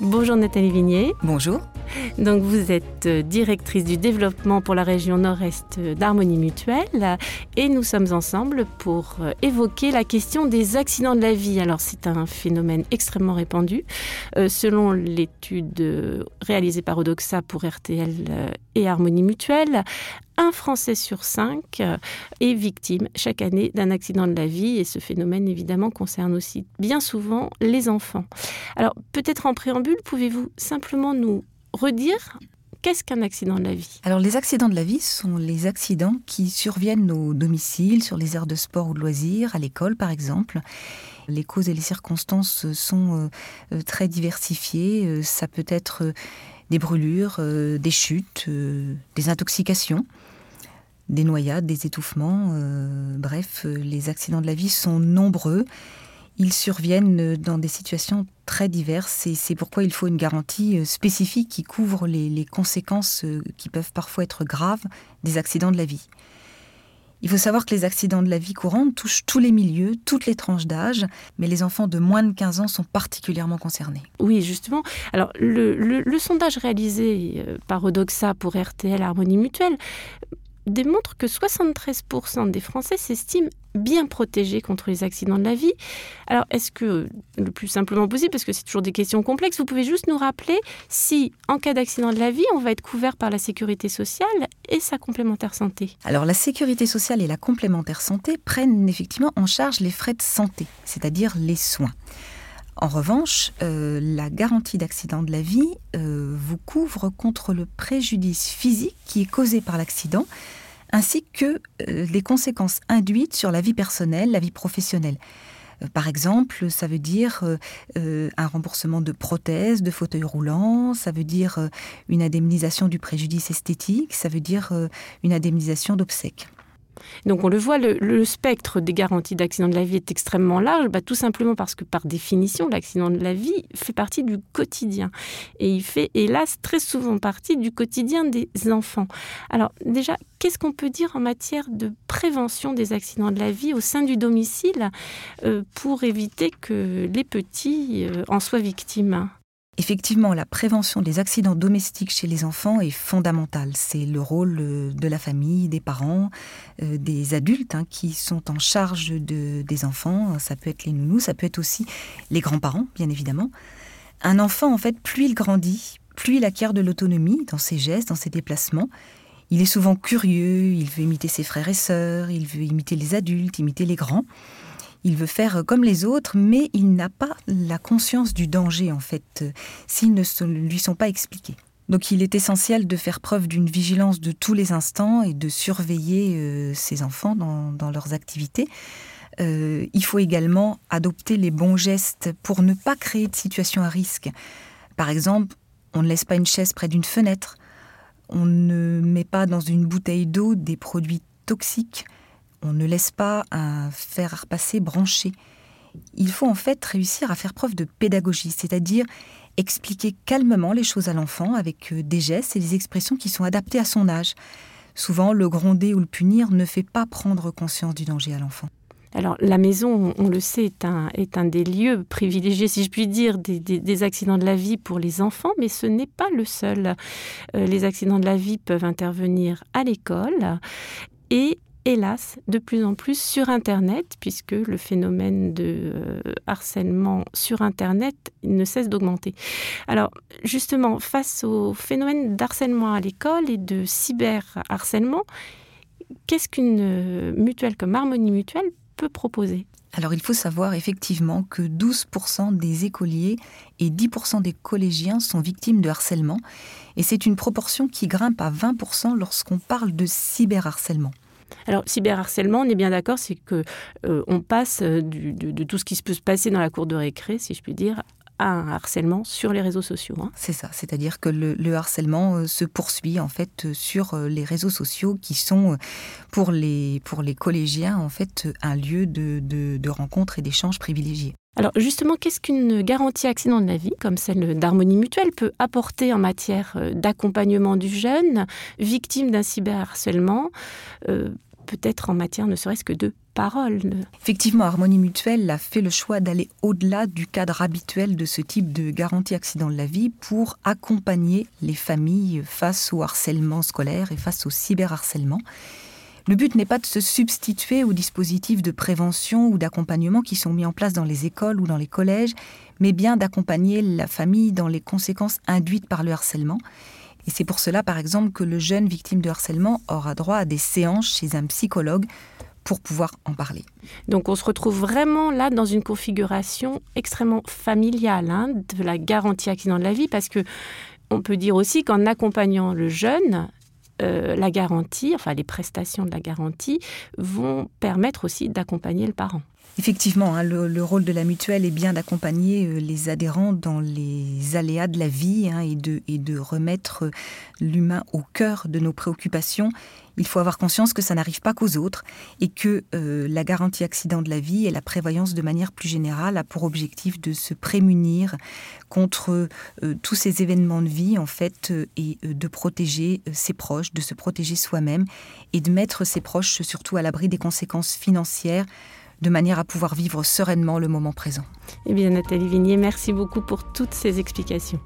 Bonjour Nathalie Vignier. Bonjour. Donc vous êtes euh, directrice du développement pour la région nord-est d'Harmonie Mutuelle et nous sommes ensemble pour euh, évoquer la question des accidents de la vie. Alors c'est un phénomène extrêmement répandu. Euh, selon l'étude réalisée par Odoxa pour RTL et Harmonie Mutuelle, un Français sur cinq est victime chaque année d'un accident de la vie et ce phénomène évidemment concerne aussi bien souvent les enfants. Alors peut-être en préambule, pouvez-vous simplement nous redire Qu'est-ce qu'un accident de la vie? Alors les accidents de la vie sont les accidents qui surviennent au domicile, sur les aires de sport ou de loisirs, à l'école par exemple. Les causes et les circonstances sont euh, très diversifiées. Euh, ça peut être des brûlures, euh, des chutes, des intoxications, des noyades, des étouffements. Bref, les accidents de la vie sont nombreux ils surviennent dans des situations très diverses et c'est pourquoi il faut une garantie euh, spécifique qui couvre les, conséquences euh, qui peuvent parfois être graves des accidents de la vie. Il faut savoir que les accidents de la vie courante touchent tous les milieux, toutes les tranches d'âge, mais les enfants de moins de 15 ans sont particulièrement concernés. Oui, justement. Alors, le, sondage réalisé euh, par Odoxa pour RTL Harmonie Mutuelle démontre que 73% des Français s'estiment bien protégés contre les accidents de la vie. Alors, est-ce que, le plus simplement possible, parce que c'est toujours des questions complexes, vous pouvez juste nous rappeler si, en cas d'accident de la vie, on va être couvert par la sécurité sociale et sa complémentaire santé? Alors, la sécurité sociale et la complémentaire santé prennent effectivement en charge les frais de santé, c'est-à-dire les soins. En revanche, euh, la garantie d'accident de la vie euh, vous couvre contre le préjudice physique qui est causé par l'accident, ainsi que euh, les conséquences induites sur la vie personnelle, la vie professionnelle. Par exemple, ça veut dire un remboursement de prothèses, de fauteuils roulants, ça veut dire une indemnisation du préjudice esthétique, ça veut dire une indemnisation d'obsèques. Donc on le voit, le, spectre des garanties d'accident de la vie est extrêmement large, bah, tout simplement parce que par définition, l'accident de la vie fait partie du quotidien. Et il fait, hélas, très souvent partie du quotidien des enfants. Alors déjà, qu'est-ce qu'on peut dire en matière de prévention des accidents de la vie au sein du domicile euh, pour éviter que les petits euh, en soient victimes? Effectivement, la prévention des accidents domestiques chez les enfants est fondamentale. C'est le rôle euh, de la famille, des parents, euh, des adultes hein, qui sont en charge de, des enfants. Ça peut être les nounous, ça peut être aussi les grands-parents, bien évidemment. Un enfant, en fait, plus il grandit, plus il acquiert de l'autonomie dans ses gestes, dans ses déplacements. Il est souvent curieux, il veut imiter ses frères et sœurs, il veut imiter les adultes, imiter les grands il veut faire comme les autres, mais il n'a pas la conscience du danger, en fait, s'ils ne lui sont pas expliqués. Donc il est essentiel de faire preuve d'une vigilance de tous les instants et de surveiller euh, ses enfants dans, leurs activités. Euh, il faut également adopter les bons gestes pour ne pas créer de situations à risque. Par exemple, on ne laisse pas une chaise près d'une fenêtre, on ne met pas dans une bouteille d'eau des produits toxiques, on ne laisse pas un fer à repasser branché. Il faut en fait réussir à faire preuve de pédagogie, c'est-à-dire expliquer calmement les choses à l'enfant avec euh, des gestes et des expressions qui sont adaptées à son âge. Souvent, le gronder ou le punir ne fait pas prendre conscience du danger à l'enfant. Alors la maison, on le sait, est un, des lieux privilégiés, si je puis dire, des, accidents de la vie pour les enfants, mais ce n'est pas le seul. Euh, les accidents de la vie peuvent intervenir à l'école et hélas, de plus en plus sur Internet, puisque le phénomène de euh, harcèlement sur Internet ne cesse d'augmenter. Alors, justement, face au phénomène d'harcèlement à l'école et de cyberharcèlement, qu'est-ce qu'une euh, mutuelle comme Harmonie Mutuelle peut proposer? Alors il faut savoir effectivement que 12% des écoliers et 10% des collégiens sont victimes de harcèlement et c'est une proportion qui grimpe à 20% lorsqu'on parle de cyberharcèlement. Alors, cyberharcèlement, on est bien d'accord, c'est que euh, on passe euh, de, tout ce qui peut se passer dans la cour de récré, si je puis dire, à un harcèlement sur les réseaux sociaux. Hein. C'est ça, c'est-à-dire que le, harcèlement euh, se poursuit en fait sur les réseaux sociaux qui sont pour les, pour les collégiens en fait un lieu de, de rencontre et d'échange privilégié. Alors justement, qu'est-ce qu'une garantie accident de la vie, comme celle d'harmonie mutuelle, peut apporter en matière d'accompagnement du jeune victime d'un cyberharcèlement peut-être en matière ne serait-ce que de parole. Effectivement, Harmonie Mutuelle a fait le choix d'aller au-delà du cadre habituel de ce type de garantie accident de la vie pour accompagner les familles face au harcèlement scolaire et face au cyberharcèlement. Le but n'est pas de se substituer aux dispositifs de prévention ou d'accompagnement qui sont mis en place dans les écoles ou dans les collèges, mais bien d'accompagner la famille dans les conséquences induites par le harcèlement. Et c'est pour cela, par exemple, que le jeune victime de harcèlement aura droit à des séances chez un psychologue pour pouvoir en parler. Donc on se retrouve vraiment là dans une configuration extrêmement familiale hein, de la garantie accident de la vie parce que on peut dire aussi qu'en accompagnant le jeune, euh, la garantie, enfin les prestations de la garantie, vont permettre aussi d'accompagner le parent. Effectivement, hein, le, rôle de la mutuelle est bien d'accompagner euh, les adhérents dans les aléas de la vie hein, et, de, et de remettre l'humain au cœur de nos préoccupations. Il faut avoir conscience que ça n'arrive pas qu'aux autres et que euh, la garantie accident de la vie et la prévoyance de manière plus générale a pour objectif de se prémunir contre euh, tous ces événements de vie en fait et de protéger ses proches, de se protéger soi-même et de mettre ses proches surtout à l'abri des conséquences financières de manière à pouvoir vivre sereinement le moment présent. Eh bien, Nathalie Vignier, merci beaucoup pour toutes ces explications.